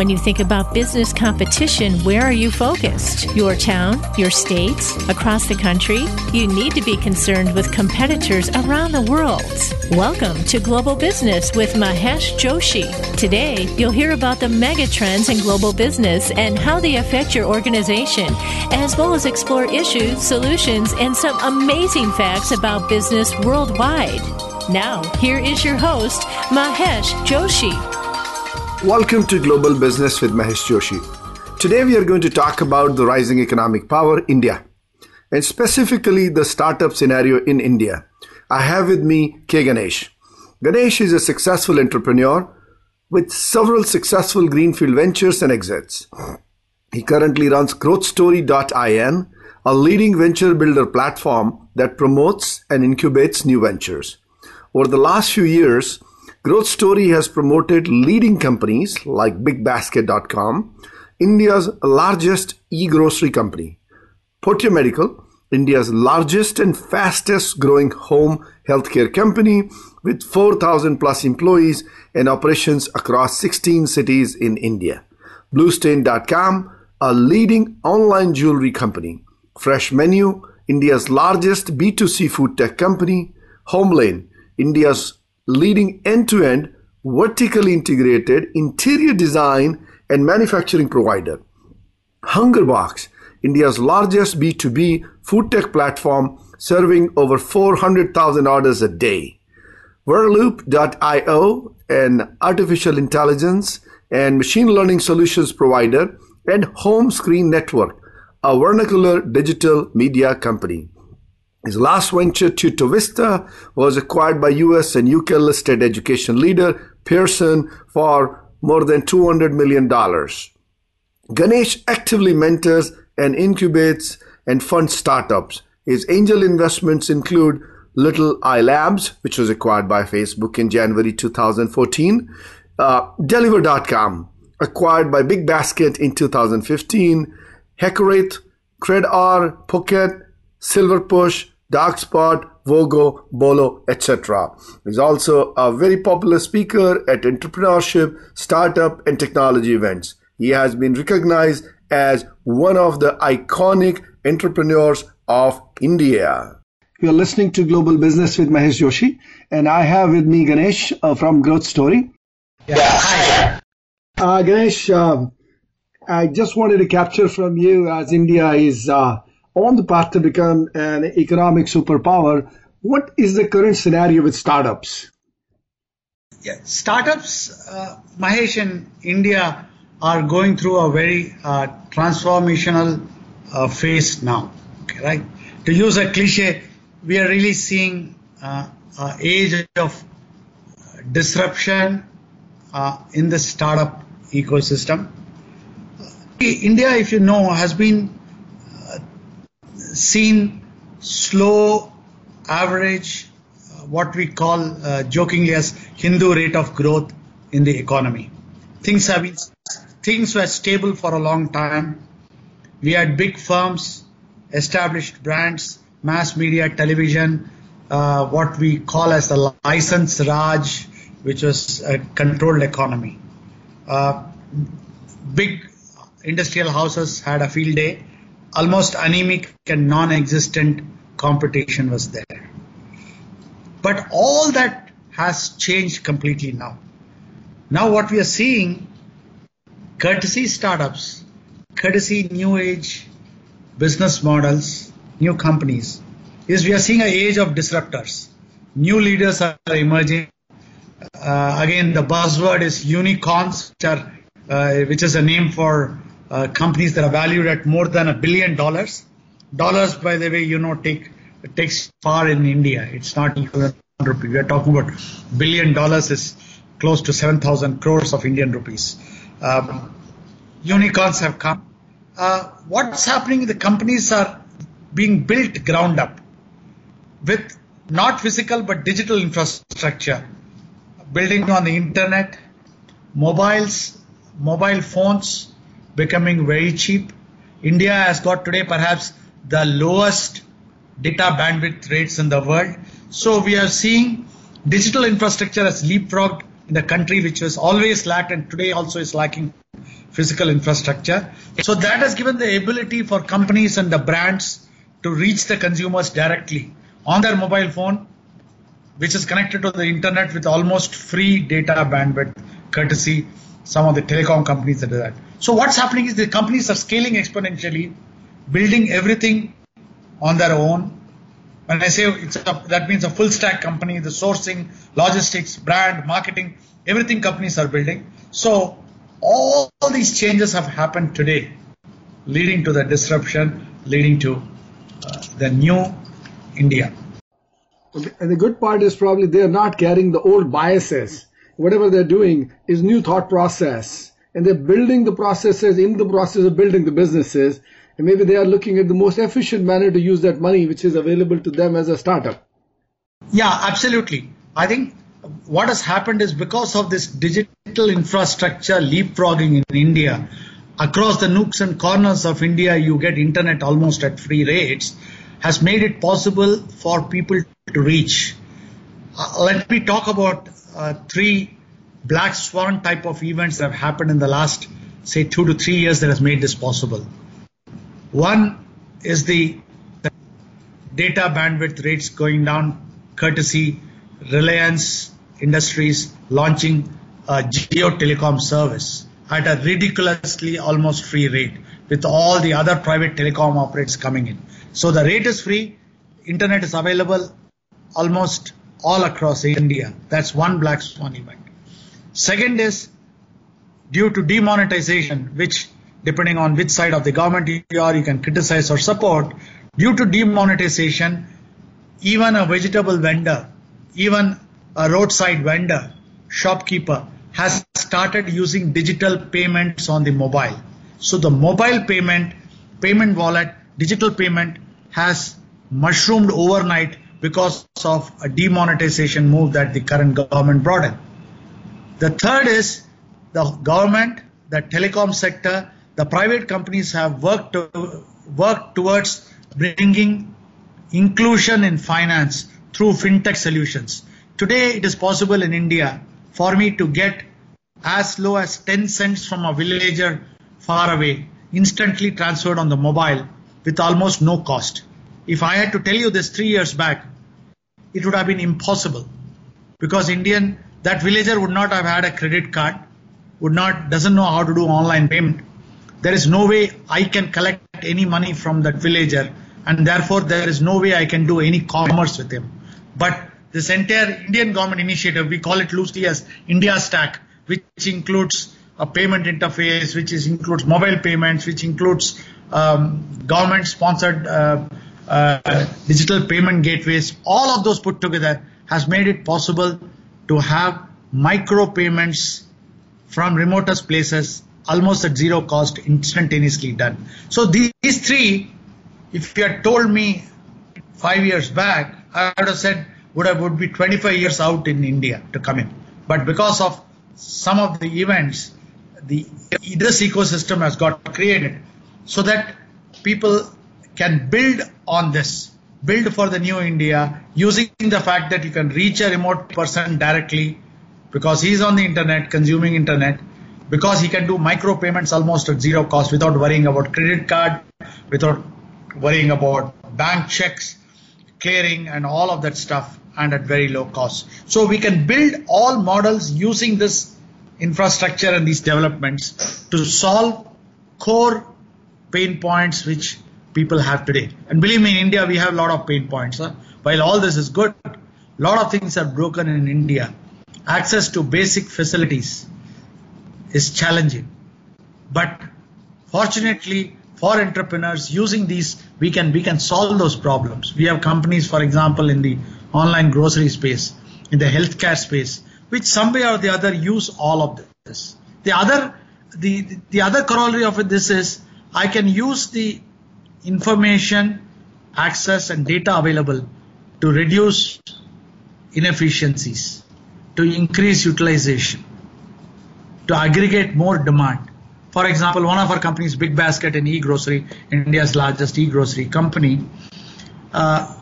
When you think about business competition, where are you focused? Your town, your state, across the country? You need to be concerned with competitors around the world. Welcome to Global Business with Mahesh Joshi. Today, you'll hear about the mega trends in global business and how they affect your organization, as well as explore issues, solutions, and some amazing facts about business worldwide. Now, here is your host, Mahesh Joshi. Welcome to Global Business with Mahesh Joshi. Today we are going to talk about the rising economic power, India, and specifically the startup scenario in India. I have with me K. Ganesh. Ganesh is a successful entrepreneur with several successful greenfield ventures and exits. He currently runs GrowthStory.in, a leading venture builder platform that promotes and incubates new ventures. Over the last few years, Growth Story has promoted leading companies like BigBasket.com, India's largest e-grocery company, Portea Medical, India's largest and fastest growing home healthcare company with 4,000 plus employees and operations across 16 cities in India. BlueStone.com, a leading online jewelry company. Fresh Menu, India's largest B2C food tech company. Homelane, India's leading end-to-end vertically integrated interior design and manufacturing provider. Hungerbox, India's largest B2B food tech platform serving over 400,000 orders a day. Verloop.io, an artificial intelligence and machine learning solutions provider, and Home Screen Network, a vernacular digital media company. His last venture, Tutor Vista, was acquired by US and UK listed education leader Pearson for more than $200 million. Ganesh actively mentors and incubates and funds startups. His angel investments include Little Eye Labs, which was acquired by Facebook in January 2014, uh, Delyver.com, acquired by Big Basket in 2015, HackerEarth, CredR, Phuket, Silverpush, Darkspot, Vogo, Bolo, etc. He's also a very popular speaker at entrepreneurship, startup, and technology events. He has been recognized as one of the iconic entrepreneurs of India. You're listening to Global Business with Mahesh Joshi, and I have with me Ganesh uh, from Growth Story. Yeah, hi. Uh, Ganesh, uh, I just wanted to capture from you as India is uh, on the path to become an economic superpower. What is the current scenario with startups? Yeah, startups, uh, Mahesh, in India are going through a very uh, transformational uh, phase now. Okay, right? To use a cliche, we are really seeing uh, an age of disruption uh, in the startup ecosystem. India, if you know, has been seen slow average, uh, what we call uh, jokingly as Hindu rate of growth in the economy. Things have been, things were stable for a long time. We had big firms, established brands, mass media, television, uh, what we call as the license Raj, which was a controlled economy. Uh, big industrial houses had a field day almost anemic and non-existent competition was there. But all that has changed completely now. Now what we are seeing, courtesy startups, courtesy new age business models, new companies, is we are seeing an age of disruptors. New leaders are emerging. Uh, again, the buzzword is unicorns, which, are, uh, which is a name for uh, companies that are valued at more than a billion dollars. Dollars, by the way, you know, take takes far in India. It's not even rupee. We are talking about billion dollars is close to 7,000 crores of Indian rupees. Um, unicorns have come. Uh, what's happening? The companies are being built ground up with not physical but digital infrastructure, building on the internet, mobiles, mobile phones, becoming very cheap. India has got today perhaps the lowest data bandwidth rates in the world. So we are seeing digital infrastructure has leapfrogged in the country which was always lacked and today also is lacking physical infrastructure. So that has given the ability for companies and the brands to reach the consumers directly on their mobile phone, which is connected to the internet with almost free data bandwidth, courtesy some of the telecom companies that do that. So what's happening is the companies are scaling exponentially, building everything on their own. When I say it's a, that means a full stack company, the sourcing, logistics, brand, marketing, everything companies are building. So all these changes have happened today, leading to the disruption, leading to uh, the new India. And the good part is probably they're not carrying the old biases. Whatever they're doing is new thought process. And they're building the processes in the process of building the businesses. And maybe they are looking at the most efficient manner to use that money which is available to them as a startup. Yeah, absolutely. I think what has happened is because of this digital infrastructure leapfrogging in India, across the nooks and corners of India, you get internet almost at free rates, has made it possible for people to reach. Uh, let me talk about uh, three black swan type of events that have happened in the last, say, two to three years that has made this possible. One is the, the data bandwidth rates going down, courtesy Reliance Industries launching a Jio telecom service at a ridiculously almost free rate with all the other private telecom operators coming in. So the rate is free, internet is available almost all across India. That's one black swan event. Second is due to demonetization, which depending on which side of the government you are, you can criticize or support. Due to demonetization, even a vegetable vendor, even a roadside vendor, shopkeeper has started using digital payments on the mobile. So the mobile payment, payment wallet, digital payment has mushroomed overnight because of a demonetization move that the current government brought in. The third is the government, the telecom sector, the private companies have worked to, worked towards bringing inclusion in finance through fintech solutions. Today it is possible in India for me to get as low as 10 cents from a villager far away instantly transferred on the mobile with almost no cost. If I had to tell you this three years back, it would have been impossible because Indian that villager would not have had a credit card, would not doesn't know how to do online payment. There is no way I can collect any money from that villager, and therefore there is no way I can do any commerce with him. But this entire Indian government initiative, we call it loosely as India Stack, which includes a payment interface, which is, includes mobile payments, which includes um, government-sponsored uh, uh, digital payment gateways, all of those put together has made it possible to have micro payments from remotest places almost at zero cost instantaneously done. So these three, if you had told me five years back, I would have said would have would be 25 years out in India to come in. But because of some of the events, the this ecosystem has got created so that people can build on this, build for the new India using the fact that you can reach a remote person directly because he's on the internet, consuming internet, because he can do micro payments almost at zero cost without worrying about credit card, without worrying about bank checks, clearing and all of that stuff and at very low cost. So we can build all models using this infrastructure and these developments to solve core pain points which people have today. And believe me, in India, we have a lot of pain points. Huh? While all this is good, a lot of things are broken in India. Access to basic facilities is challenging. But fortunately, for entrepreneurs using these, we can we can solve those problems. We have companies, for example, in the online grocery space, in the healthcare space, which some way or the other use all of this. The other the the other corollary of this is I can use the information, access, and data available to reduce inefficiencies, to increase utilization, to aggregate more demand. For example, one of our companies, Big Basket in e-grocery, India's largest e-grocery company, uh,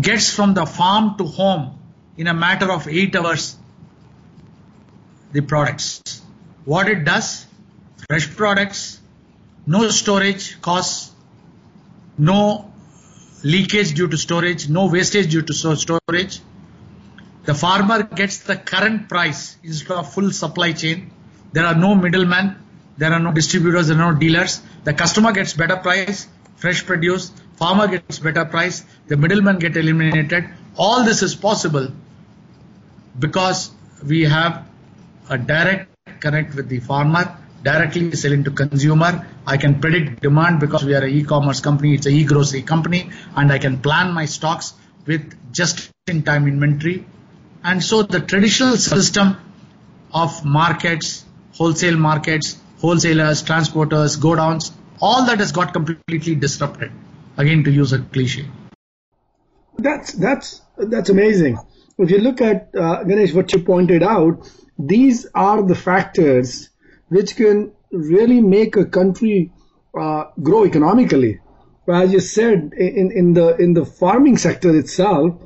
gets from the farm to home in a matter of eight hours the products. What it does fresh products, no storage costs, no leakage due to storage, no wastage due to storage. The farmer gets the current price instead of full supply chain. There are no middlemen, there are no distributors, there are no dealers. The customer gets better price, fresh produce, farmer gets better price, the middlemen get eliminated. All this is possible because we have a direct connect with the farmer, directly selling to consumer. I can predict demand because we are an e-commerce company, it's an e-grocery company, and I can plan my stocks with just-in-time inventory. And so the traditional system of markets, wholesale markets, wholesalers, transporters, go downs, all that has got completely disrupted. Again, to use a cliche. That's that's that's amazing. If you look at uh, Ganesh, what you pointed out, these are the factors which can really make a country uh, grow economically. As you said, in, in the in the farming sector itself,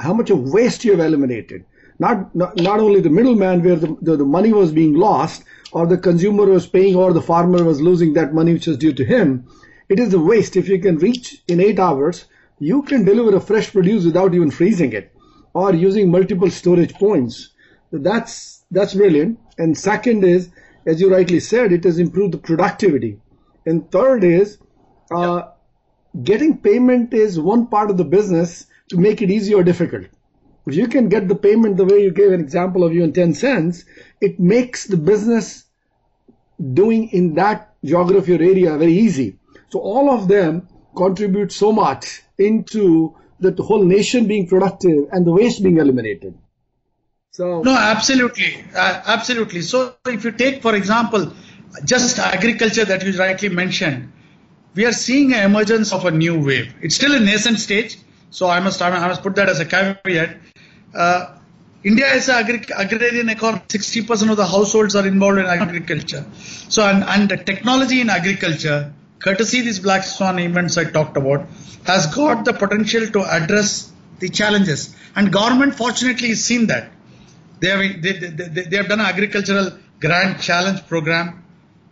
how much of waste you have eliminated. Not, not, not only the middleman where the, the, the, money was being lost or the consumer was paying or the farmer was losing that money which was due to him. It is the waste. If you can reach in eight hours, you can deliver a fresh produce without even freezing it or using multiple storage points. That's, that's brilliant. And second is, as you rightly said, it has improved the productivity. And third is, uh, getting payment is one part of the business to make it easy or difficult. If you can get the payment the way you gave an example of you in 10 cents, it makes the business doing in that geography or area very easy. So all of them contribute so much into the whole nation being productive and the waste being eliminated. So no, absolutely, uh, absolutely. So if you take, for example, just agriculture that you rightly mentioned, we are seeing an emergence of a new wave. It's still a nascent stage, so I must I must put that as a caveat. Uh, India is an agri- agrarian economy. 60% of the households are involved in agriculture. So, and, and the technology in agriculture, courtesy these black swan events I talked about, has got the potential to address the challenges. And government, fortunately, has seen that. They have, they, they, they have done an agricultural grant challenge program.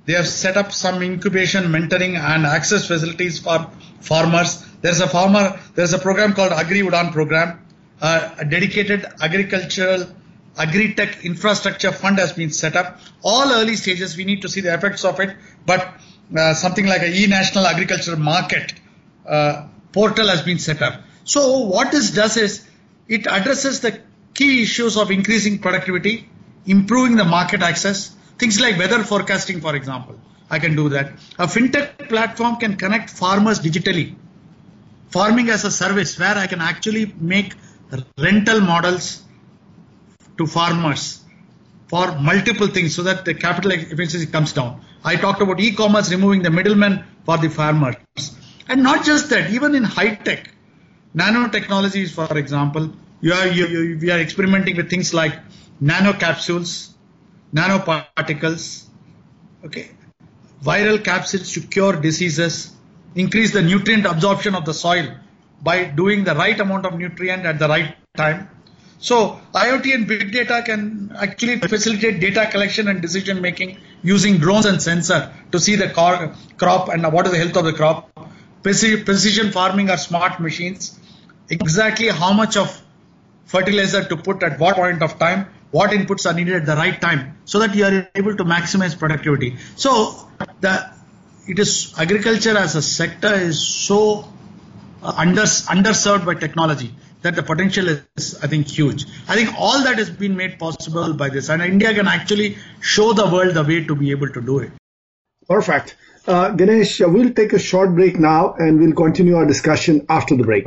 They have set up some incubation, mentoring, and access facilities for farmers. There's a farmer, there's a program called Agri Udaan program. Uh, a dedicated agricultural agri-tech infrastructure fund has been set up. All early stages, we need to see the effects of it, but uh, something like a e-national agriculture market uh, portal has been set up. So what this does is it addresses the key issues of increasing productivity, improving the market access, things like weather forecasting, for example. I can do that. A fintech platform can connect farmers digitally. Farming as a service where I can actually make rental models to farmers for multiple things so that the capital efficiency comes down. I talked about e-commerce removing the middleman for the farmers. And not just that, even in high tech, nanotechnologies, for example, you are, you, you, we are experimenting with things like nano capsules, nanoparticles, okay, viral capsules to cure diseases, increase the nutrient absorption of the soil by doing the right amount of nutrient at the right time. So IoT and big data can actually facilitate data collection and decision making using drones and sensor to see the crop and what is the health of the crop. Precision farming or smart machines. Exactly how much of fertilizer to put at what point of time, what inputs are needed at the right time, so that you are able to maximize productivity. So the it is agriculture as a sector is so uh, under, underserved by technology that the potential is, I think, huge. I think all that has been made possible by this, and India can actually show the world the way to be able to do it. Perfect. Uh, Ganesh, uh, we'll take a short break now and we'll continue our discussion after the break.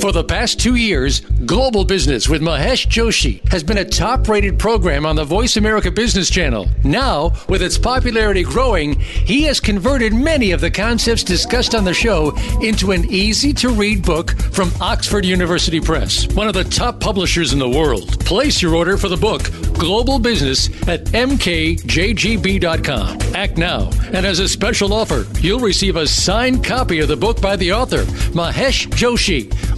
For the past two years, Global Business with Mahesh Joshi has been a top rated program on the Voice America Business Channel. Now, with its popularity growing, he has converted many of the concepts discussed on the show into an easy to read book from Oxford University Press, one of the top publishers in the world. Place your order for the book, Global Business, at mkjgb.com. Act now, and as a special offer, you'll receive a signed copy of the book by the author, Mahesh Joshi.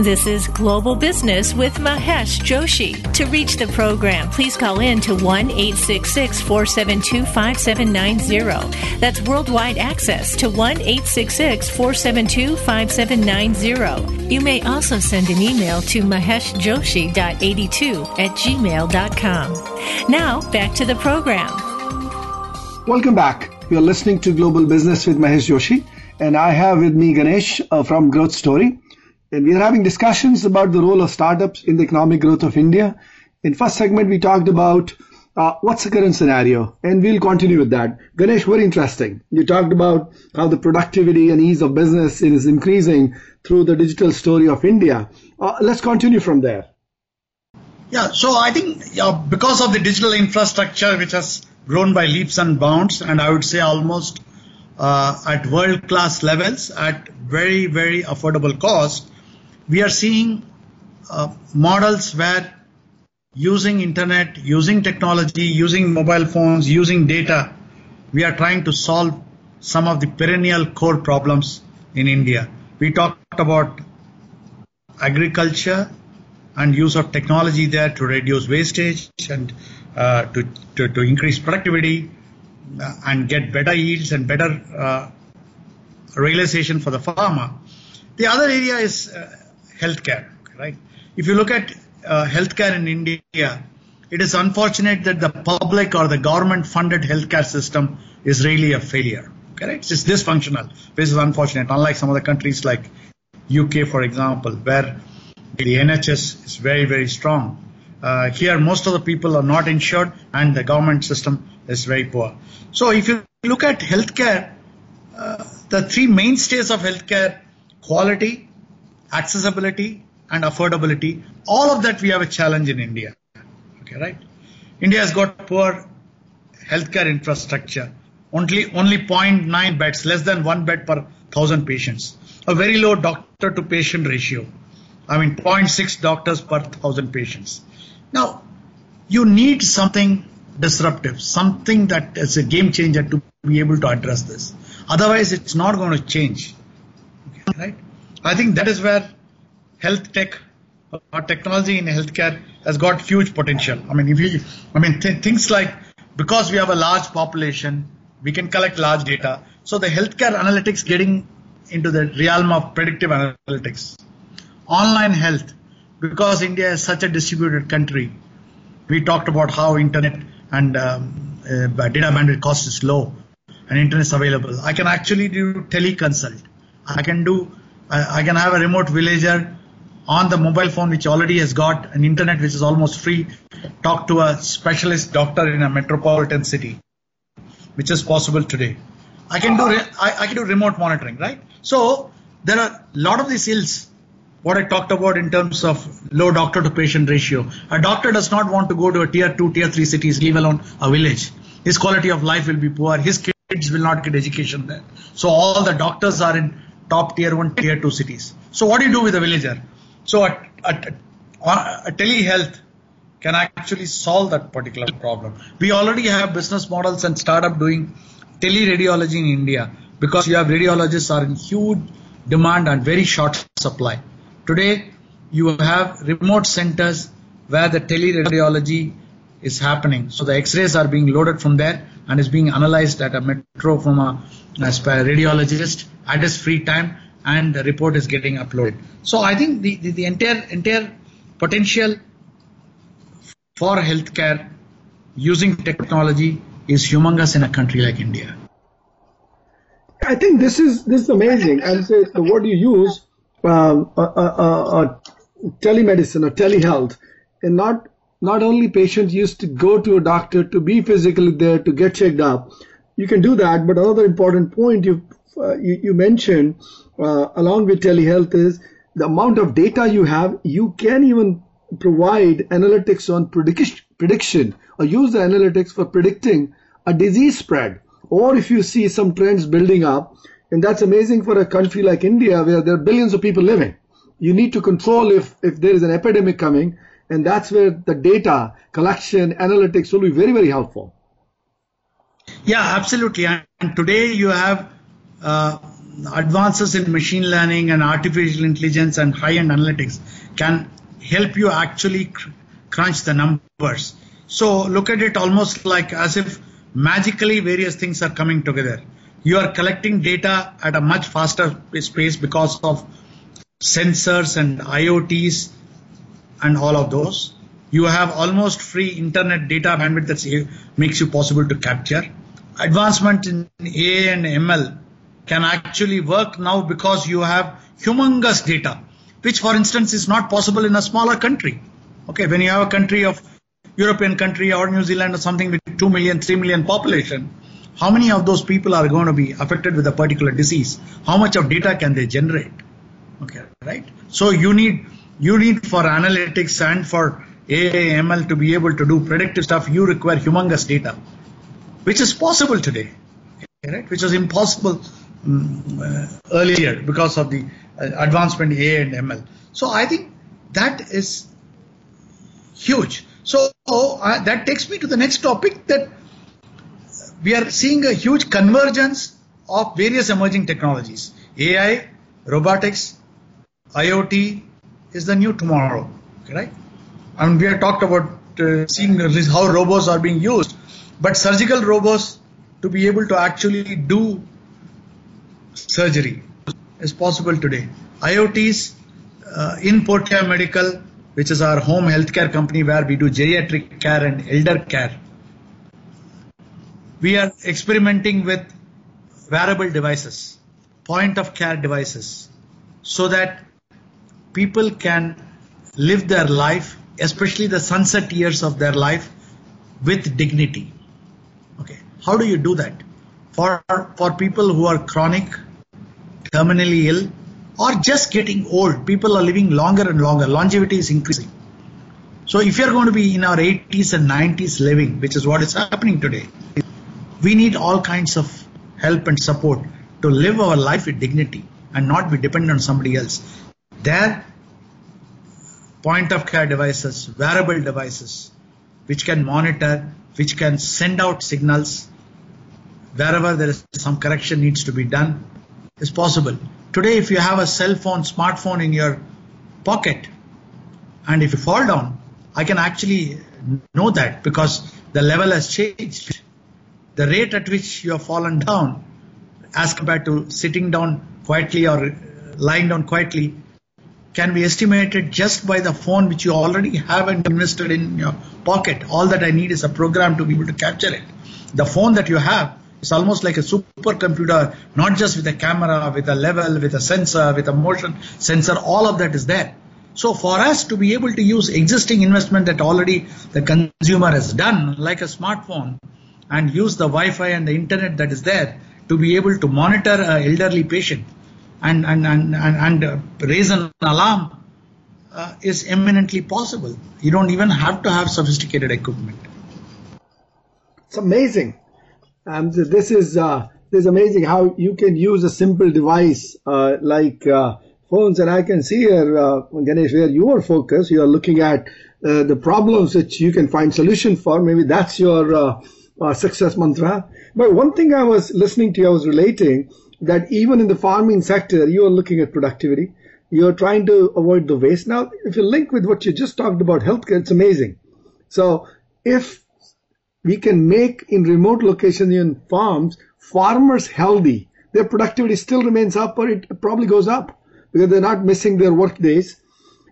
This is Global Business with Mahesh Joshi. To reach the program, please call in to 1 866 472 5790. That's worldwide access to 1 866 472 5790. You may also send an email to maheshjoshi.82 at gmail.com. Now, back to the program. Welcome back. You're listening to Global Business with Mahesh Joshi, and I have with me Ganesh uh, from Growth Story. And we are having discussions about the role of startups in the economic growth of India. In first segment, we talked about uh, what's the current scenario, and we'll continue with that. Ganesh, very interesting. You talked about how the productivity and ease of business is increasing through the digital story of India. Uh, let's continue from there. Yeah, so I think yeah, because of the digital infrastructure, which has grown by leaps and bounds, and I would say almost uh, at world class levels at very, very affordable cost, we are seeing uh, models where using internet, using technology, using mobile phones, using data, we are trying to solve some of the perennial core problems in India. We talked about agriculture and use of technology there to reduce wastage and uh, to, to, to, increase productivity uh, and get better yields and better uh, realization for the farmer. The other area is uh, healthcare, right? If you look at uh, healthcare in India, it is unfortunate that the public or the government funded healthcare system is really a failure. Correct? It's dysfunctional, which is unfortunate, unlike some other countries like UK, for example, where the NHS is very, very strong. Uh, here, most of the people are not insured, and the government system is very poor. So, if you look at healthcare, uh, the three mainstays of healthcare quality, accessibility and affordability, all of that we have a challenge in India. Okay, right? India has got poor healthcare infrastructure. Only only 0.9 beds, less than one bed per thousand patients. A very low doctor to patient ratio. I mean 0.6 doctors per thousand patients. Now, you need something disruptive, something that is a game changer to be able to address this. Otherwise, it's not going to change. Okay, right? I think that is where health tech or technology in healthcare has got huge potential. I mean, if I mean, th- things like because we have a large population, we can collect large data. So the healthcare analytics getting into the realm of predictive analytics. Online health, because India is such a distributed country, we talked about how internet and um, uh, data bandwidth cost is low and internet is available. I can actually do teleconsult. I can do I, I can have a remote villager on the mobile phone which already has got an internet which is almost free talk to a specialist doctor in a metropolitan city which is possible today. I can do re- I, I, can do remote monitoring right? So there are a lot of these ills what i talked about in terms of low doctor to patient ratio. A doctor does not want to go to a tier 2 tier 3 cities leave alone a village. His quality of life will be poor. His kids will not get education there. So all the doctors are in top tier one, tier two cities. So what do you do with a villager? So a, a, a telehealth can actually solve that particular problem. We already have business models and startup doing teleradiology in India because you have radiologists are in huge demand and very short supply. Today, you have remote centers where the teleradiology is happening. So the X-rays are being loaded from there and is being analyzed at a metro from a, a radiologist at his free time, and the report is getting uploaded. So I think the, the, the entire entire potential for healthcare using technology is humongous in a country like India. I think this is this is amazing. And so word you use um, a, a, a telemedicine or telehealth, and not not only patients used to go to a doctor to be physically there to get checked up. You can do that, but another important point you uh, you, you, mentioned uh, along with telehealth is the amount of data you have. You can even provide analytics on prediction prediction or use the analytics for predicting a disease spread or if you see some trends building up, and that's amazing for a country like India where there are billions of people living. You need to control if, if there is an epidemic coming, and that's where the data collection, analytics will be very, very helpful. Yeah, absolutely. And today you have uh, advances in machine learning and artificial intelligence and high-end analytics can help you actually cr- crunch the numbers. So look at it almost like as if magically various things are coming together. You are collecting data at a much faster pace because of sensors and IoTs and all of those. You have almost free internet data bandwidth that makes you possible to capture. Advancement in AI and ML can actually work now because you have humongous data, which for instance is not possible in a smaller country. Okay, when you have a country of European country or New Zealand or something with 2 million, 3 million population, how many of those people are going to be affected with a particular disease? How much of data can they generate? Okay, right? So you need you need for analytics and for AAML to be able to do predictive stuff, you require humongous data, which is possible today, right? Which was impossible um, uh, earlier because of the uh, advancement in AI and ML. So I think that is huge. So uh, that takes me to the next topic that we are seeing a huge convergence of various emerging technologies. AI, robotics, IoT is the new tomorrow, right? And we have talked about uh, seeing how robots are being used, but surgical robots to be able to actually do surgery is possible today. IoTs uh, in Portea Medical which is our home healthcare company where we do geriatric care and elder care. We are experimenting with wearable devices, point of care devices, so that people can live their life, especially the sunset years of their life, with dignity. Okay, how do you do that? For for people who are chronic, terminally ill, or just getting old. People are living longer and longer. Longevity is increasing. So if you're going to be in our 80s and 90s living, which is what is happening today, we need all kinds of help and support to live our life with dignity and not be dependent on somebody else. Their point of care devices, wearable devices, which can monitor, which can send out signals wherever there is some correction needs to be done, is possible. Today, if you have a cell phone, smartphone in your pocket, and if you fall down, I can actually know that because the level has changed. The rate at which you have fallen down, as compared to sitting down quietly or lying down quietly, can be estimated just by the phone which you already have and invested in your pocket. All that I need is a program to be able to capture it. The phone that you have is almost like a supercomputer, not just with a camera, with a level, with a sensor, with a motion sensor, all of that is there. So for us to be able to use existing investment that already the consumer has done, like a smartphone, and use the Wi-Fi and the internet that is there to be able to monitor an elderly patient and, and, and, and, and raise an alarm uh, is eminently possible. You don't even have to have sophisticated equipment. It's amazing. Um, this is uh, this is amazing how you can use a simple device uh, like uh, phones, and I can see here, uh, Ganesh, where you are focused. You are looking at uh, the problems which you can find solution for. Maybe that's your success mantra. But one thing I was listening to, I was relating that even in the farming sector, you are looking at productivity. You're trying to avoid the waste. Now, if you link with what you just talked about healthcare, it's amazing. So if we can make in remote locations in farms, farmers healthy, their productivity still remains up or it probably goes up because they're not missing their work days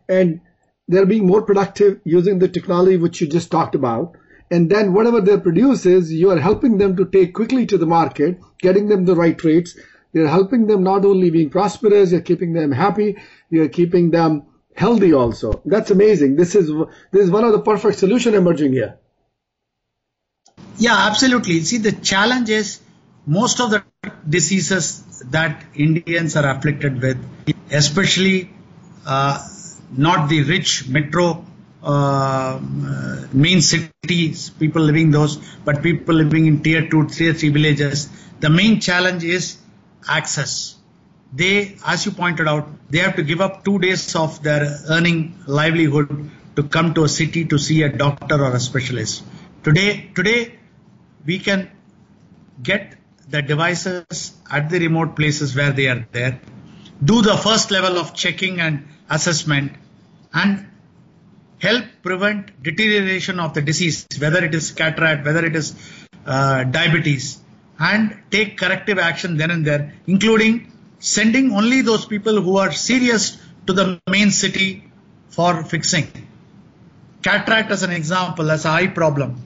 and they're being more productive using the technology which you just talked about. And then whatever they produce is you are helping them to take quickly to the market, getting them the right rates. You're helping them not only being prosperous, you're keeping them happy, you're keeping them healthy also. That's amazing. This is this is one of the perfect solution emerging here. Yeah, absolutely. See, the challenge is most of the diseases that Indians are afflicted with, especially uh, not the rich metro uh, main cities, people living those, but people living in tier two, tier three villages. The main challenge is access. They, as you pointed out, they have to give up two days of their earning livelihood to come to a city to see a doctor or a specialist. Today, today we can get the devices at the remote places where they are there, do the first level of checking and assessment, and help prevent deterioration of the disease, whether it is cataract, whether it is uh, diabetes, and take corrective action then and there, including sending only those people who are serious to the main city for fixing. Cataract, as an example, as a eye problem,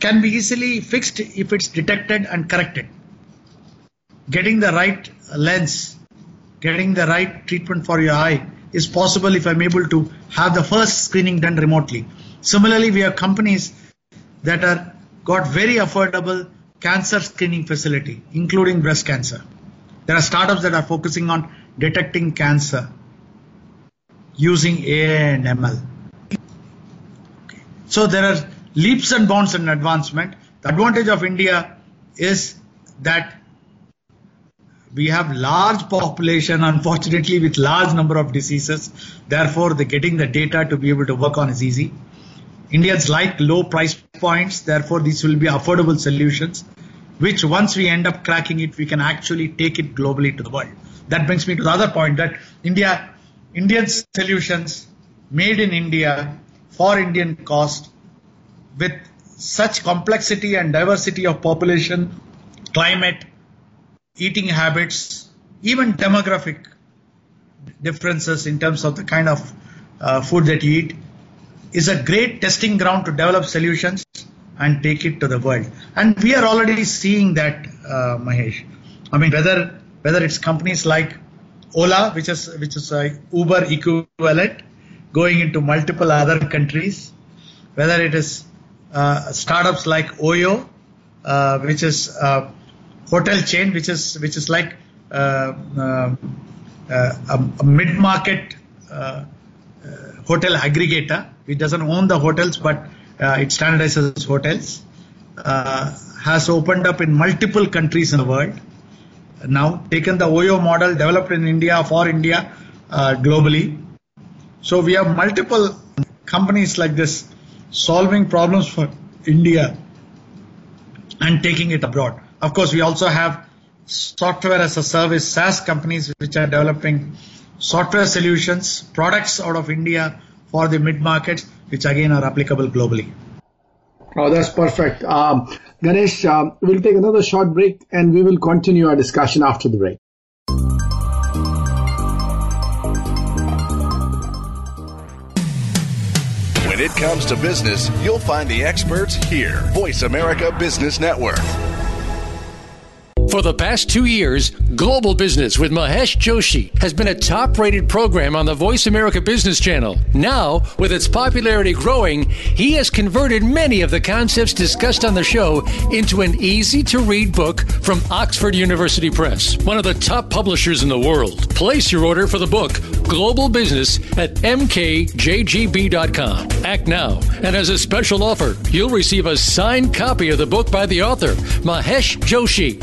can be easily fixed if it's detected and corrected. Getting the right lens, getting the right treatment for your eye is possible if I'm able to have the first screening done remotely. Similarly, we have companies that are got very affordable cancer screening facility, including breast cancer. There are startups that are focusing on detecting cancer using AI and ML. So there are leaps and bounds in advancement. The advantage of India is that we have large population unfortunately with large number of diseases therefore the getting the data to be able to work on is easy indians like low price points therefore these will be affordable solutions which once we end up cracking it we can actually take it globally to the world. That brings me to the other point that india indian solutions made in india for indian cost with such complexity and diversity of population climate eating habits, even demographic differences in terms of the kind of uh, food that you eat, is a great testing ground to develop solutions and take it to the world. And we are already seeing that, uh, Mahesh. I mean, whether whether it's companies like Ola, which is which is a Uber equivalent, going into multiple other countries, whether it is uh, startups like Oyo, uh, which is a hotel chain, which is which is like uh, uh, uh a, a mid-market uh, uh, hotel aggregator. It doesn't own the hotels, but Uh, it standardizes hotels. Uh, has opened up in multiple countries in the world. Now taken the OYO model developed in India for India uh, globally. So we have multiple companies like this solving problems for India and taking it abroad. Of course, we also have software as a service SaaS companies which are developing software solutions, products out of India for the mid markets, which again are applicable globally. Oh, that's perfect. Um, Ganesh, um, we'll take another short break and we will continue our discussion after the break. When it comes to business, you'll find the experts here. Voice America Business Network. For the past two years, Global Business with Mahesh Joshi has been a top rated program on the Voice America Business Channel. Now, with its popularity growing, he has converted many of the concepts discussed on the show into an easy to read book from Oxford University Press, one of the top publishers in the world. Place your order for the book, Global Business, at mkjgb.com. Act now, and as a special offer, you'll receive a signed copy of the book by the author, Mahesh Joshi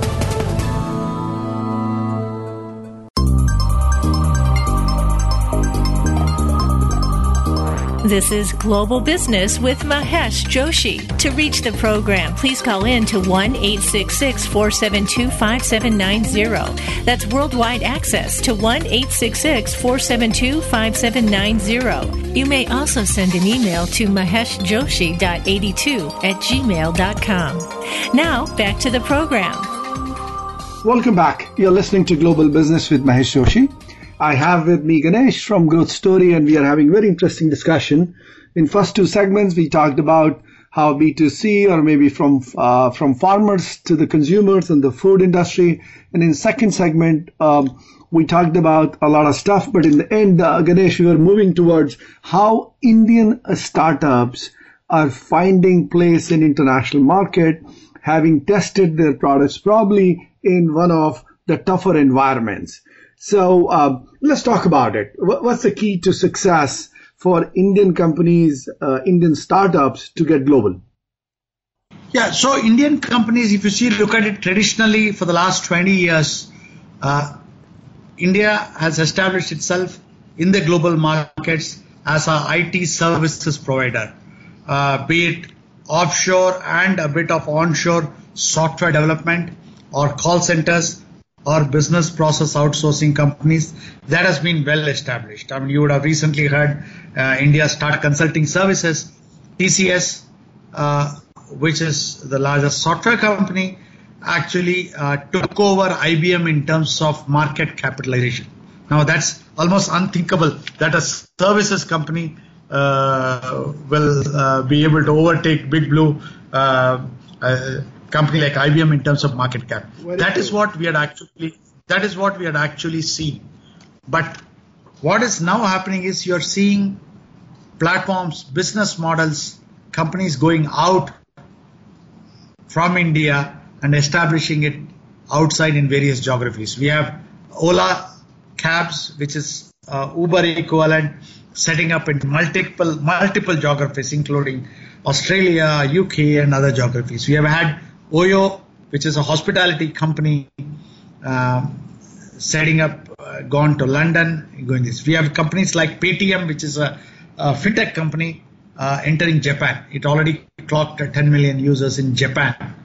This is Global Business with Mahesh Joshi. To reach the program, please call in to 1 866 472 5790. That's worldwide access to 1 866 472 5790. You may also send an email to maheshjoshi.82 at gmail.com. Now, back to the program. Welcome back. You're listening to Global Business with Mahesh Joshi. I have with me Ganesh from Growth Story, and we are having very interesting discussion. In first two segments, we talked about how B2C or maybe from uh, from farmers to the consumers and the food industry. And in second segment, um, we talked about a lot of stuff, but in the end, uh, Ganesh, we were moving towards how Indian startups are finding place in international market, having tested their products probably in one of the tougher environments. So uh, let's talk about it. What's the key to success for Indian companies, uh, Indian startups to get global? Yeah, so Indian companies, if you see, look at it traditionally for the last 20 years, uh, India has established itself in the global markets as a IT services provider, uh, be it offshore and a bit of onshore software development or call centers or business process outsourcing companies that has been well established. I mean, you would have recently heard uh, India's Tata Consultancy Services, TCS, uh, which is the largest software company, actually uh, took over IBM in terms of market capitalization. Now that's almost unthinkable that a services company uh, will uh, be able to overtake Big Blue uh, company like IBM in terms of market cap. That is what we had actually that is what we had actually seen. But what is now happening is you're seeing platforms, business models, companies going out from India and establishing it outside in various geographies. We have Ola Cabs, which is uh, Uber equivalent, setting up in multiple multiple geographies, including Australia, UK, and other geographies. We have had Oyo, which is a hospitality company, um, setting up, uh, gone to London, going this. We have companies like Paytm, which is a, a fintech company, uh, entering Japan. It already clocked 10 million users in Japan.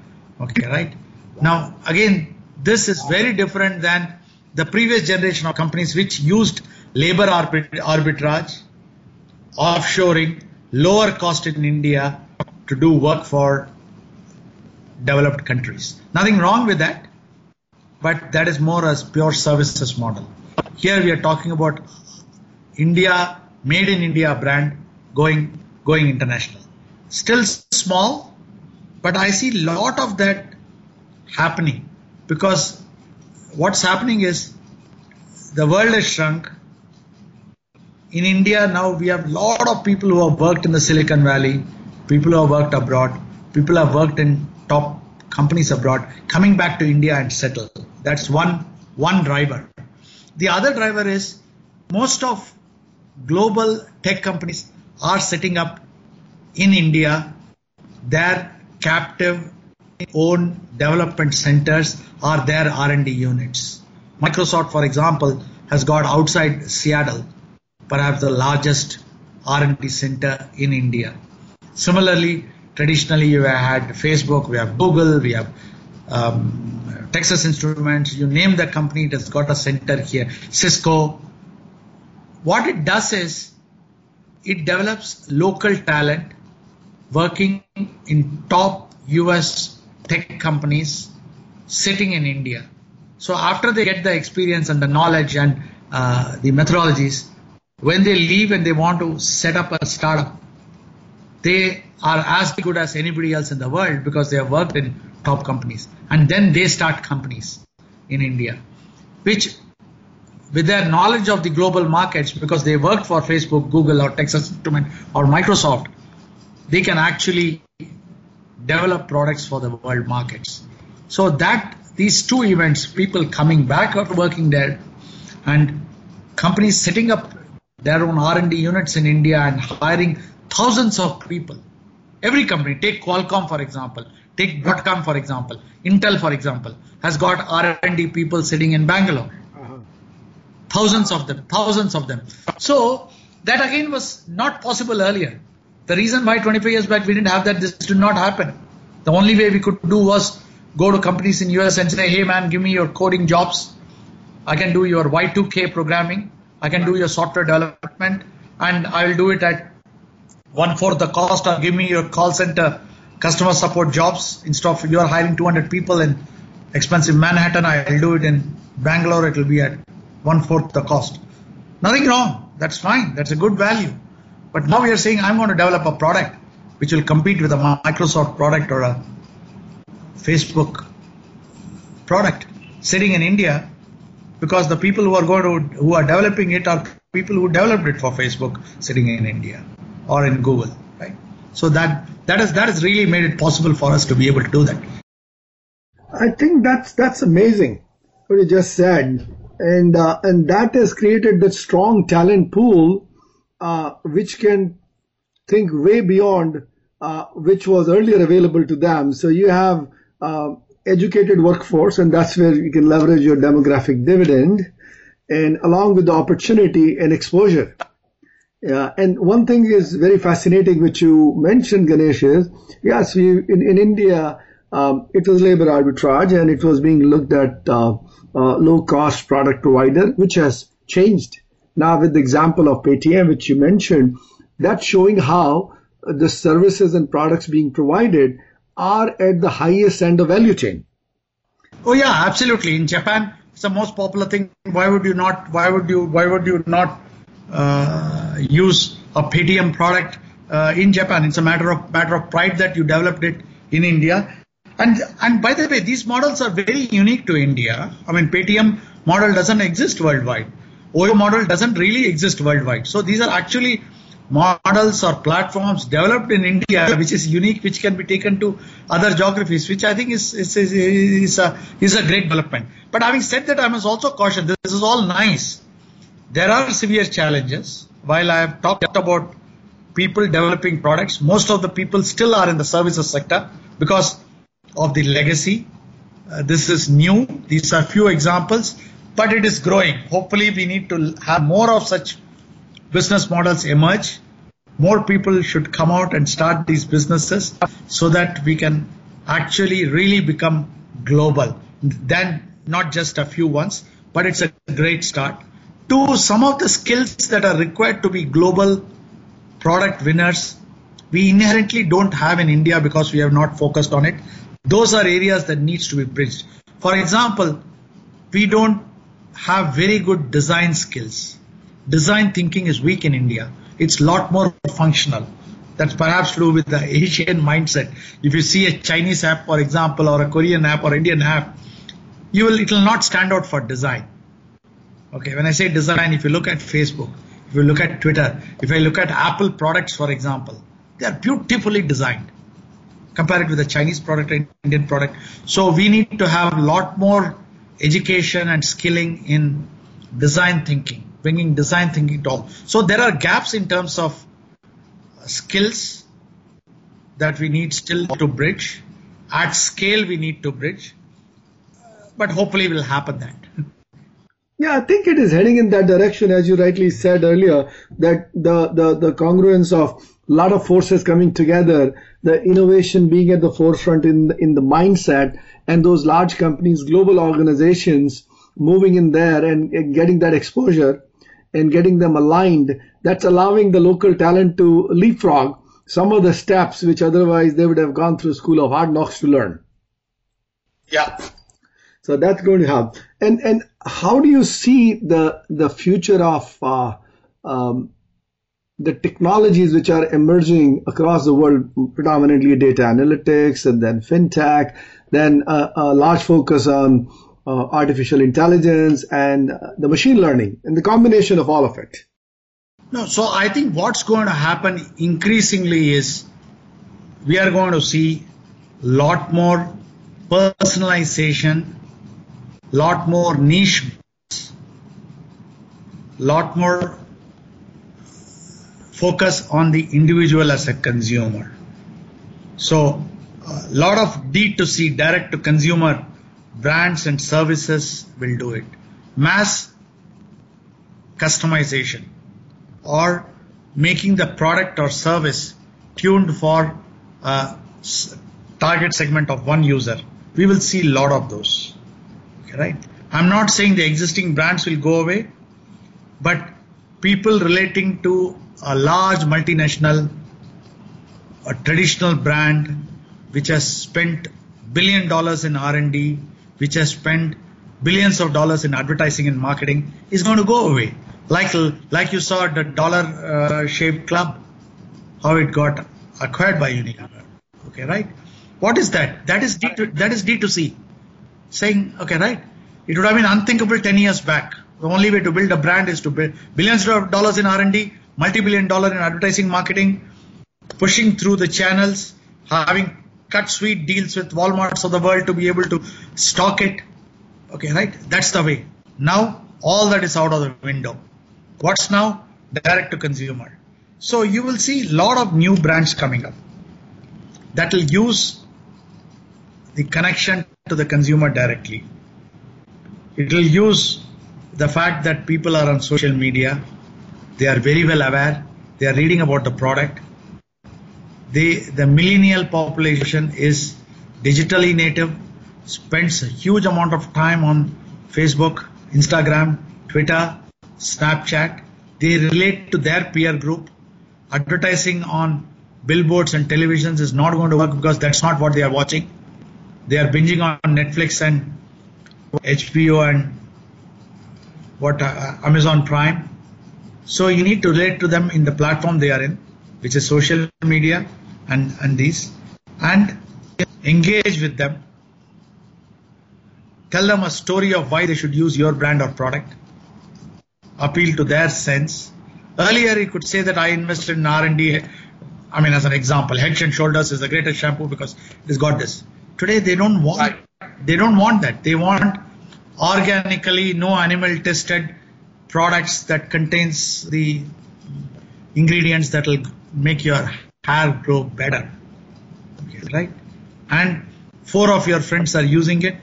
Okay, right? Now, again, this is very different than the previous generation of companies which used labor arbit- arbitrage, offshoring, lower cost in India to do work for developed countries. Nothing wrong with that, but that is more as pure services model. Here we are talking about India, made in India brand going going international. Still small, but I see a lot of that happening because what's happening is the world has shrunk. In India now we have a lot of people who have worked in the Silicon Valley, people who have worked abroad, people who have worked in top companies abroad coming back to India and settle. That's one one driver. The other driver is most of global tech companies are setting up in India their captive own development centers or their R&D units. Microsoft, for example, has got outside Seattle perhaps the largest R&D center in India. Similarly, traditionally you have had Facebook, we have Google, we have um, Texas Instruments, you name the company, it has got a center here, Cisco. What it does is it develops local talent working in top US tech companies sitting in India. So after they get the experience and the knowledge and uh, the methodologies, when they leave and they want to set up a startup, they are as good as anybody else in the world because they have worked in top companies. And then they start companies in India, which with their knowledge of the global markets, because they worked for Facebook, Google, or Texas Instrument, or Microsoft, they can actually develop products for the world markets. So that these two events, people coming back after working there, and companies setting up their own R&D units in India and hiring thousands of people. Every company, take Qualcomm for example, take Broadcom for example, Intel for example, has got R&D people sitting in Bangalore. Uh-huh. Thousands of them, thousands of them. So that again was not possible earlier. The reason why 25 years back we didn't have that, this did not happen. The only way we could do was go to companies in US and say, hey man, give me your coding jobs. I can do your Y2K programming. I can do your software development and I will do it at one fourth the cost or give me your call center customer support jobs instead of you are hiring 200 people in expensive Manhattan. I'll do it in Bangalore. It will be at one fourth the cost. Nothing wrong. That's fine. That's a good value. But now we are saying I'm going to develop a product which will compete with a Microsoft product or a Facebook product sitting in India because the people who are going to who are developing it are people who developed it for Facebook sitting in India or in Google, right? So that that is that has really made it possible for us to be able to do that. I think that's that's amazing what you just said, and uh, and that has created that strong talent pool, uh, which can think way beyond uh, which was earlier available to them. So you have uh, educated workforce, and that's where you can leverage your demographic dividend, and along with the opportunity and exposure. Yeah, and one thing is very fascinating, which you mentioned, Ganesh, is yes, we in, in India um, it was labor arbitrage, and it was being looked at uh, uh, low cost product provider, which has changed now with the example of Paytm, which you mentioned. That's showing how the services and products being provided are at the highest end of value chain. Oh yeah, absolutely. In Japan, it's the most popular thing. Why would you not? Why would you? Why would you not uh, use a Paytm product uh, in Japan? It's a matter of matter of pride that you developed it in India. And and by the way, these models are very unique to India. I mean, Paytm model doesn't exist worldwide. Oyo model doesn't really exist worldwide. So these are actually models or platforms developed in India, which is unique, which can be taken to other geographies, which I think is is, is, is a is a great development. But having said that, I must also caution this is all nice. There are severe challenges. While I have talked about people developing products, most of the people still are in the services sector because of the legacy. Uh, this is new. These are few examples, but it is growing. Hopefully, we need to have more of such business models emerge, more people should come out and start these businesses so that we can actually really become global. Then not just a few ones, but it's a great start. To some of the skills that are required to be global product winners, we inherently don't have in India because we have not focused on it. Those are areas that needs to be bridged. For example, we don't have very good design skills design thinking is weak in India. It's a lot more functional. That's perhaps true with the Asian mindset. If you see a Chinese app, for example, or a Korean app or Indian app, you will it will not stand out for design. Okay, when I say design, if you look at Facebook, if you look at Twitter, if I look at Apple products, for example, they are beautifully designed. Compare it with a Chinese product or Indian product. So we need to have a lot more education and skilling in design thinking bringing design thinking to all. So there are gaps in terms of skills that we need still to bridge. At scale, we need to bridge, but hopefully, will happen that. Yeah, I think it is heading in that direction, as you rightly said earlier, that the, the, the congruence of a lot of forces coming together, the innovation being at the forefront in the, in the mindset, and those large companies, global organizations moving in there and, and getting that exposure and getting them aligned, that's allowing the local talent to leapfrog some of the steps which otherwise they would have gone through school of hard knocks to learn. Yeah. So that's going to help. And and how do you see the the future of uh, um, the technologies which are emerging across the world, predominantly data analytics and then fintech, then uh, a large focus on uh, artificial intelligence and uh, the machine learning and the combination of all of it? No, so I think what's going to happen increasingly is we are going to see a lot more personalization, lot more niche, lot more focus on the individual as a consumer. So, a lot of D2C, direct to consumer brands and services will do it. Mass customization or making the product or service tuned for a target segment of one user. We will see a lot of those. Right? I'm not saying the existing brands will go away, but people relating to a large multinational, a traditional brand which has spent billion dollars in R&D, which has spent billions of dollars in advertising and marketing is going to go away. Like like you saw the dollar uh, Shave Club, how it got acquired by Unilever. Okay, right? What is that? That is D that is D2C. Saying, okay, right? It would have been unthinkable 10 years back. The only way to build a brand is to build billions of dollars in R&D, multi-billion dollar in advertising marketing, pushing through the channels, having cut sweet deals with Walmarts of the world to be able to stock it. Okay, right? That's the way. Now all that is out of the window. What's now? Direct to consumer. So you will see a lot of new brands coming up that will use the connection to the consumer directly. It will use the fact that people are on social media, they are very well aware, they are reading about the product. The millennial population is digitally native, spends a huge amount of time on Facebook, Instagram, Twitter, Snapchat. They relate to their peer group. Advertising on billboards and televisions is not going to work because that's not what they are watching. They are binging on Netflix and HBO and what uh, Amazon Prime. So you need to relate to them in the platform they are in, which is social media and, and these, and engage with them. Tell them a story of why they should use your brand or product. Appeal to their sense. Earlier, you could say that I invested in R&D. I mean, as an example, Head and Shoulders is the greatest shampoo because it's got this. Today, they don't want. Right. They don't want that. They want organically, no animal tested products that contains the ingredients that will make your hair grow better. Okay, right? And four of your friends are using it.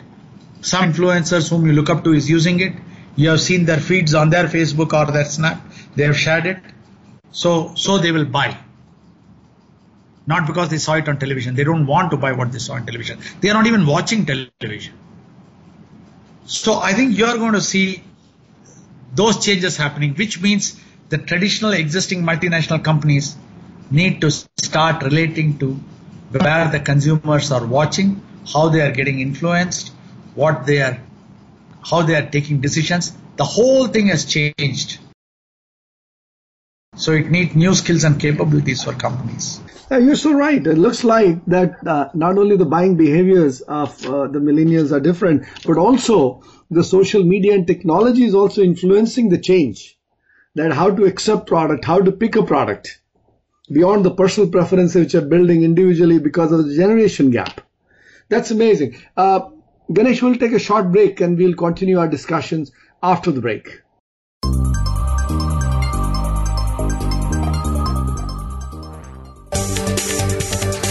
Some influencers whom you look up to is using it. You have seen their feeds on their Facebook or their Snap. They have shared it. So, so they will buy. Not because they saw it on television. They don't want to buy what they saw on television. They are not even watching television. So I think you're going to see those changes happening, which means the traditional existing multinational companies need to start relating to where the consumers are watching, how they are getting influenced, what they are, how they are taking decisions. The whole thing has changed. So it needs new skills and capabilities for companies. Yeah, you're so right. It looks like that uh, not only the buying behaviors of uh, the millennials are different, but also the social media and technology is also influencing the change. That how to accept product, how to pick a product beyond the personal preferences which are building individually because of the generation gap. That's amazing. Uh, Ganesh, we'll take a short break and we'll continue our discussions after the break.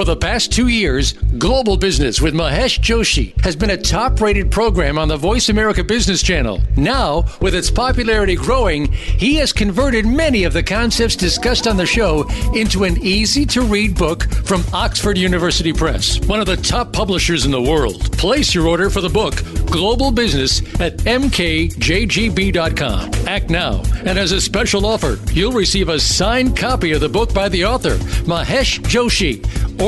For the past two years, Global Business with Mahesh Joshi has been a top rated program on the Voice America Business Channel. Now, with its popularity growing, he has converted many of the concepts discussed on the show into an easy to read book from Oxford University Press, one of the top publishers in the world. Place your order for the book, Global Business, at mkjgb.com. Act now, and as a special offer, you'll receive a signed copy of the book by the author, Mahesh Joshi.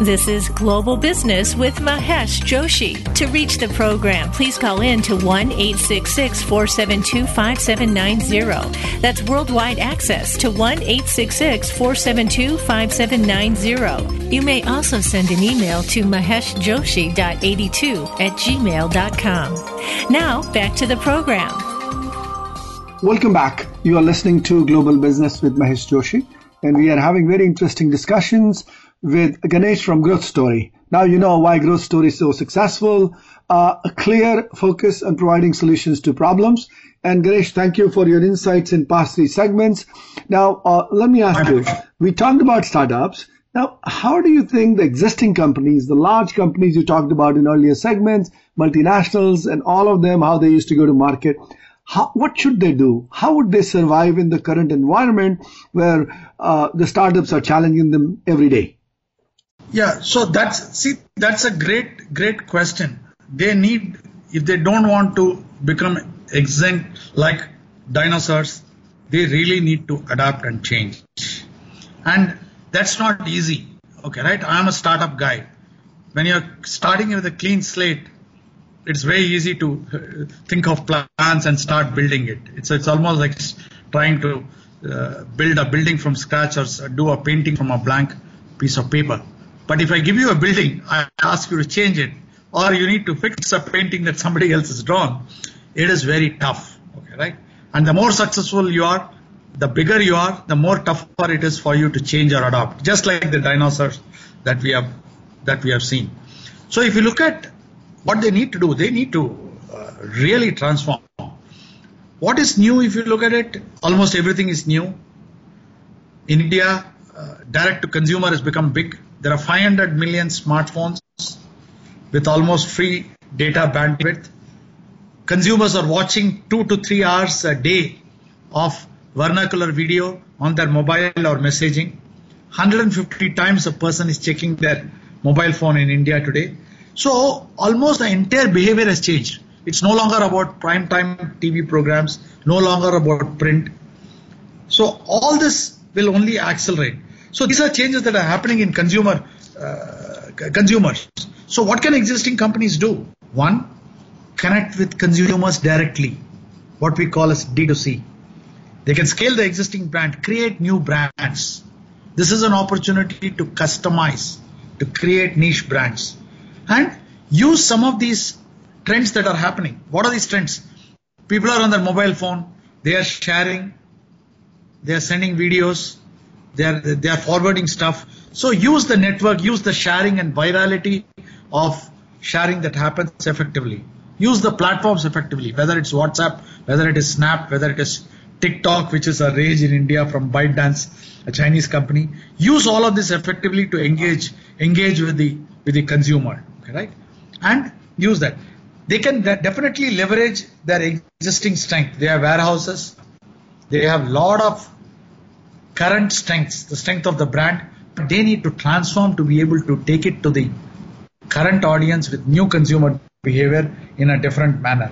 This is Global Business with Mahesh Joshi. To reach the program, please call in to 1 866 472 5790. That's worldwide access to 1 866 472 5790. You may also send an email to maheshjoshi.82 at gmail.com. Now, back to the program. Welcome back. You are listening to Global Business with Mahesh Joshi, and we are having very interesting discussions with Ganesh from Growth Story. Now you know why Growth Story is so successful. Uh, a clear focus on providing solutions to problems. And Ganesh, thank you for your insights in past three segments. Now, uh, let me ask you, we talked about startups. Now, how do you think the existing companies, the large companies you talked about in earlier segments, multinationals and all of them, how they used to go to market, how, what should they do? How would they survive in the current environment where uh, the startups are challenging them every day? Yeah, so that's see that's a great great question. They need if they don't want to become extinct like dinosaurs, they really need to adapt and change. And that's not easy. Okay, right? I'm a startup guy. When you're starting with a clean slate, it's very easy to uh, think of plans and start building it. It's it's almost like trying to uh, build a building from scratch or do a painting from a blank piece of paper. But if I give you a building, I ask you to change it, or you need to fix a painting that somebody else has drawn, it is very tough. Okay, right? And the more successful you are, the bigger you are, the more tougher it is for you to change or adopt. Just like the dinosaurs that we have that we have seen. So if you look at what they need to do, they need to uh, really transform. What is new if you look at it? Almost everything is new. In India, uh, direct to consumer has become big. There are 500 million smartphones with almost free data bandwidth. Consumers are watching two to three hours a day of vernacular video on their mobile or messaging. 150 times a person is checking their mobile phone in India today. So almost the entire behavior has changed. It's no longer about prime time TV programs, no longer about print. So all this will only accelerate. So these are changes that are happening in consumer uh, consumers. So what can existing companies do? One, connect with consumers directly, what we call as D2C. They can scale the existing brand, create new brands. This is an opportunity to customize, to create niche brands, and use some of these trends that are happening. What are these trends? People are on their mobile phone, they are sharing, they are sending videos, they are they are forwarding stuff. So use the network, use the sharing and virality of sharing that happens effectively. Use the platforms effectively, whether it's WhatsApp, whether it is Snap, whether it is TikTok, which is a rage in India from ByteDance, a Chinese company. Use all of this effectively to engage engage with the with the consumer, right? And use that. They can definitely leverage their existing strength. They have warehouses. They have lot of current strengths, the strength of the brand, they need to transform to be able to take it to the current audience with new consumer behavior in a different manner.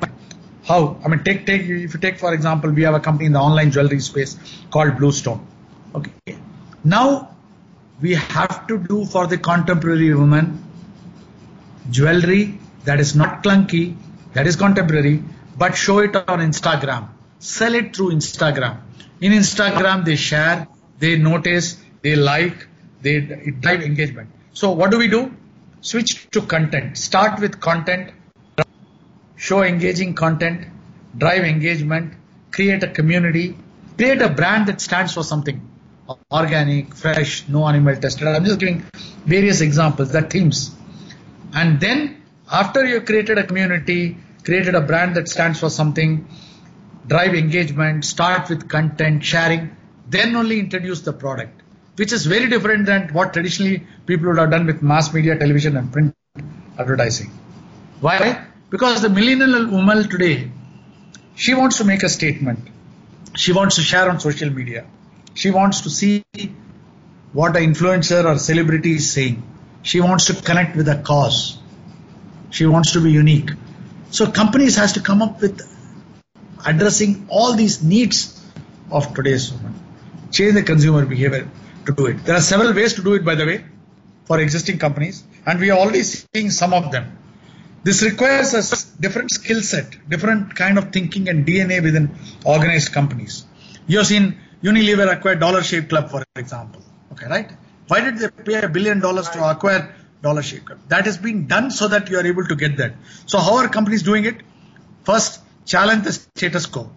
How? I mean, take take if you take for example, we have a company in the online jewelry space called BlueStone. Okay. Now we have to do for the contemporary woman jewelry that is not clunky, that is contemporary, but show it on Instagram. Sell it through Instagram. In Instagram, they share, they notice, they like, they drive engagement. So what do we do? Switch to content. Start with content, show engaging content, drive engagement, create a community, create a brand that stands for something organic, fresh, no animal tested. I'm just giving various examples, that themes. And then after you created a community, created a brand that stands for something, drive engagement, start with content, sharing, then only introduce the product, which is very different than what traditionally people would have done with mass media, television, and print advertising. Why? Because the millennial woman today, she wants to make a statement. She wants to share on social media. She wants to see what an influencer or celebrity is saying. She wants to connect with a cause. She wants to be unique. So companies has to come up with addressing all these needs of today's woman change the consumer behavior to do it. There are several ways to do it, by the way. for existing companies, and we are already seeing some of them. This requires a different skill set, different kind of thinking and DNA within organized companies. You have seen Unilever acquire Dollar Shave Club, for example. Okay, right? Why did they pay a billion dollars to acquire Dollar Shave Club? That is being done so that you are able to get that. So how are companies doing it? First, challenge the status quo.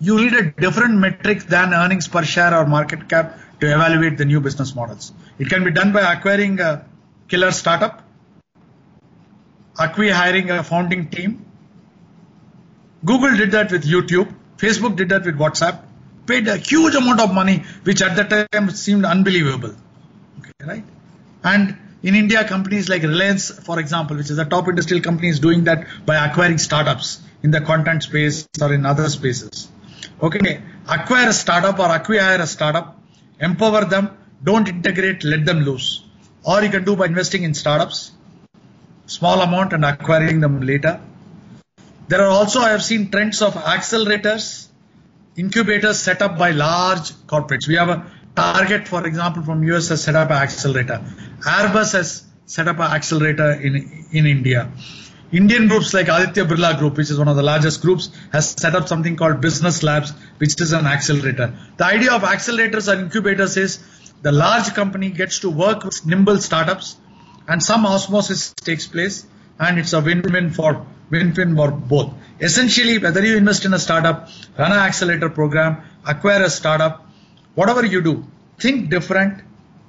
You need a different metric than earnings per share or market cap to evaluate the new business models. It can be done by acquiring a killer startup, acquiring a founding team. Google did that with YouTube. Facebook did that with WhatsApp. Paid a huge amount of money, which at that time seemed unbelievable. Okay, right? And in India, companies like Reliance, for example, which is a top industrial company, is doing that by acquiring startups in the content space or in other spaces. Okay, acquire a startup or acquire a startup, empower them, don't integrate, let them loose. Or you can do by investing in startups, small amount and acquiring them later. There are also, I have seen trends of accelerators, incubators set up by large corporates. We have a target, for example, from US has set up an accelerator. Airbus has set up an accelerator in, in India. Indian groups like Aditya Birla Group, which is one of the largest groups, has set up something called Business Labs, which is an accelerator. The idea of accelerators and incubators is the large company gets to work with nimble startups and some osmosis takes place and it's a win-win for win-win for both. Essentially, whether you invest in a startup, run an accelerator program, acquire a startup, whatever you do, think different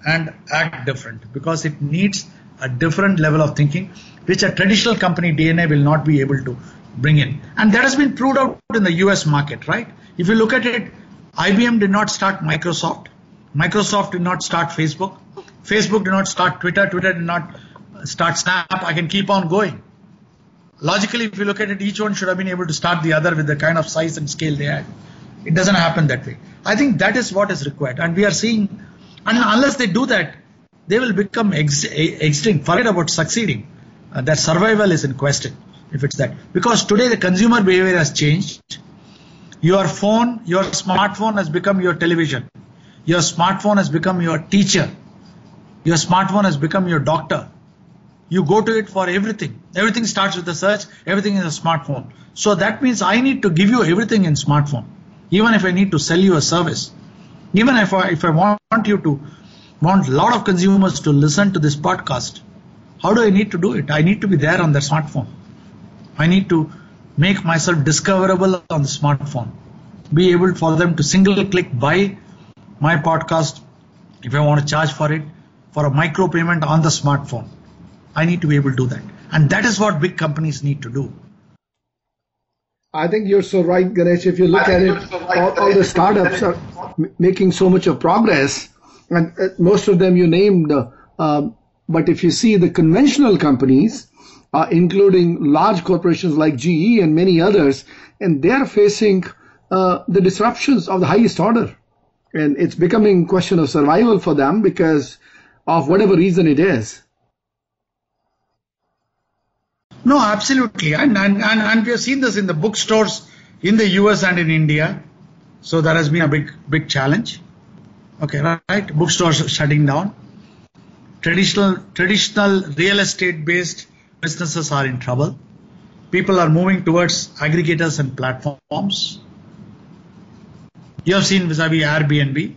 and act different because it needs a different level of thinking which a traditional company DNA will not be able to bring in. And that has been proved out in the US market, right? If you look at it, IBM did not start Microsoft. Microsoft did not start Facebook. Facebook did not start Twitter. Twitter did not start Snap. I can keep on going. Logically, if you look at it, each one should have been able to start the other with the kind of size and scale they had. It doesn't happen that way. I think that is what is required. And we are seeing, and unless they do that, they will become ex- extinct. Forget about succeeding. Uh, that survival is in question if it's that. Because today the consumer behavior has changed. Your phone, your smartphone has become your television. Your smartphone has become your teacher. Your smartphone has become your doctor. You go to it for everything. Everything starts with a search. Everything is a smartphone. So that means I need to give you everything in smartphone. Even if I need to sell you a service. Even if I, if I want you to want a lot of consumers to listen to this podcast. How do I need to do it? I need to be there on the smartphone. I need to make myself discoverable on the smartphone. Be able for them to single click buy my podcast if I want to charge for it for a micro payment on the smartphone. I need to be able to do that. And that is what big companies need to do. I think you're so right, Ganesh. If you look at it, all, all, the startups are making so much of progress, and uh, most of them you named. Uh, um, but if you see the conventional companies, uh, including large corporations like GE and many others, and they're facing uh, the disruptions of the highest order. And it's becoming a question of survival for them because of whatever reason it is. No, absolutely. And, and, and, and we have seen this in the bookstores in the US and in India. So that has been a big, big challenge. Okay, right? Bookstores shutting down. Traditional, traditional real estate based businesses are in trouble. People are moving towards aggregators and platforms. You have seen vis-a-vis Airbnb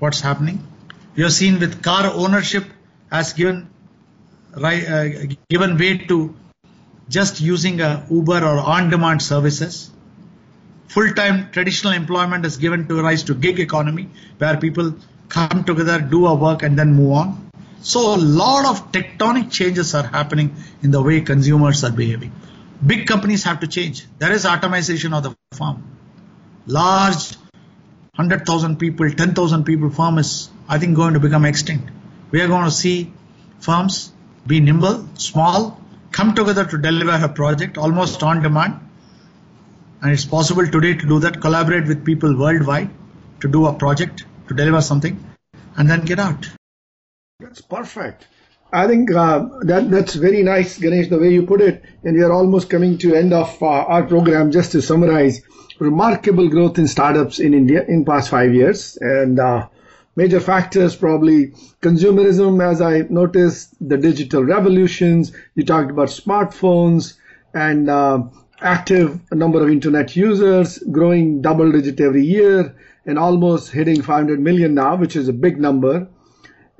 what's happening. You have seen with car ownership has given uh, given way to just using a Uber or on-demand services. Full-time traditional employment is given to rise to gig economy, where people come together, do a work, and then move on. So a lot of tectonic changes are happening in the way consumers are behaving. Big companies have to change. There is atomization of the farm. Large 100,000 people, 10,000 people farm is, I think, going to become extinct. We are going to see firms be nimble, small, come together to deliver a project almost on demand. And it's possible today to do that, collaborate with people worldwide to do a project, to deliver something, and then get out. That's perfect. I think uh, that that's very nice, Ganesh, the way you put it. And we are almost coming to end of uh, our program. Just to summarize, remarkable growth in startups in India in past five years, and uh, major factors probably consumerism, as I noticed, the digital revolutions. You talked about smartphones and uh, active number of internet users growing double digit every year and almost hitting 500 million now, which is a big number.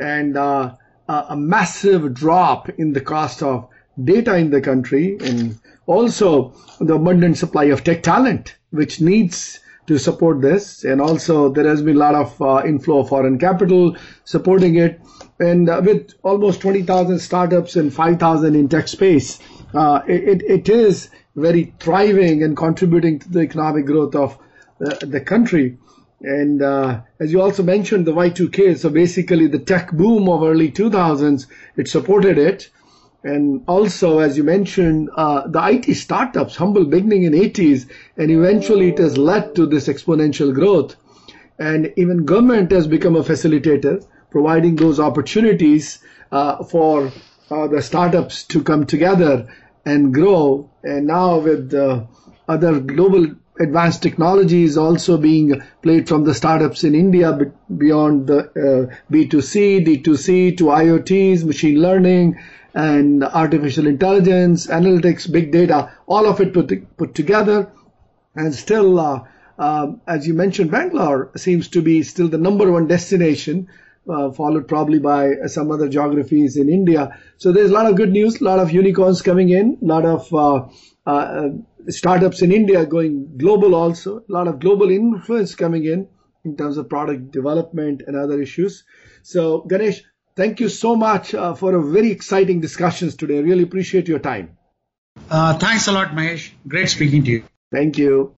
And uh, a massive drop in the cost of data in the country and also the abundant supply of tech talent, which needs to support this. And also there has been a lot of uh, inflow of foreign capital supporting it. And uh, with almost 20,000 startups and 5,000 in tech space, uh, it, it is very thriving and contributing to the economic growth of the, the country. And uh, as you also mentioned, the Y2K, so basically the tech boom of early 2000s, it supported it. And also, as you mentioned, uh, the IT startups, humble beginning in 80s, and eventually it has led to this exponential growth. And even government has become a facilitator, providing those opportunities uh, for uh, the startups to come together and grow. And now with other global advanced technology is also being played from the startups in India beyond the uh, B2C, D2C to IoTs, machine learning, and artificial intelligence, analytics, big data, all of it put, put together. And still, uh, uh, as you mentioned, Bangalore seems to be still the number one destination, uh, followed probably by some other geographies in India. So there's a lot of good news, a lot of unicorns coming in, a lot of uh, uh, startups in India going global also, a lot of global influence coming in in terms of product development and other issues. So Ganesh, Thank you so much uh, for a very exciting discussions today. I really appreciate your time. Uh, thanks a lot, Mahesh. Great speaking to you. Thank you.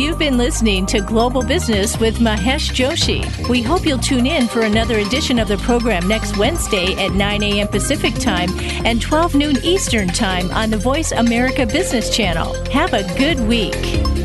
You've been listening to Global Business with Mahesh Joshi. We hope you'll tune in for another edition of the program next Wednesday at 9 a.m. Pacific Time and 12 noon Eastern Time on the Voice America Business Channel. Have a good week.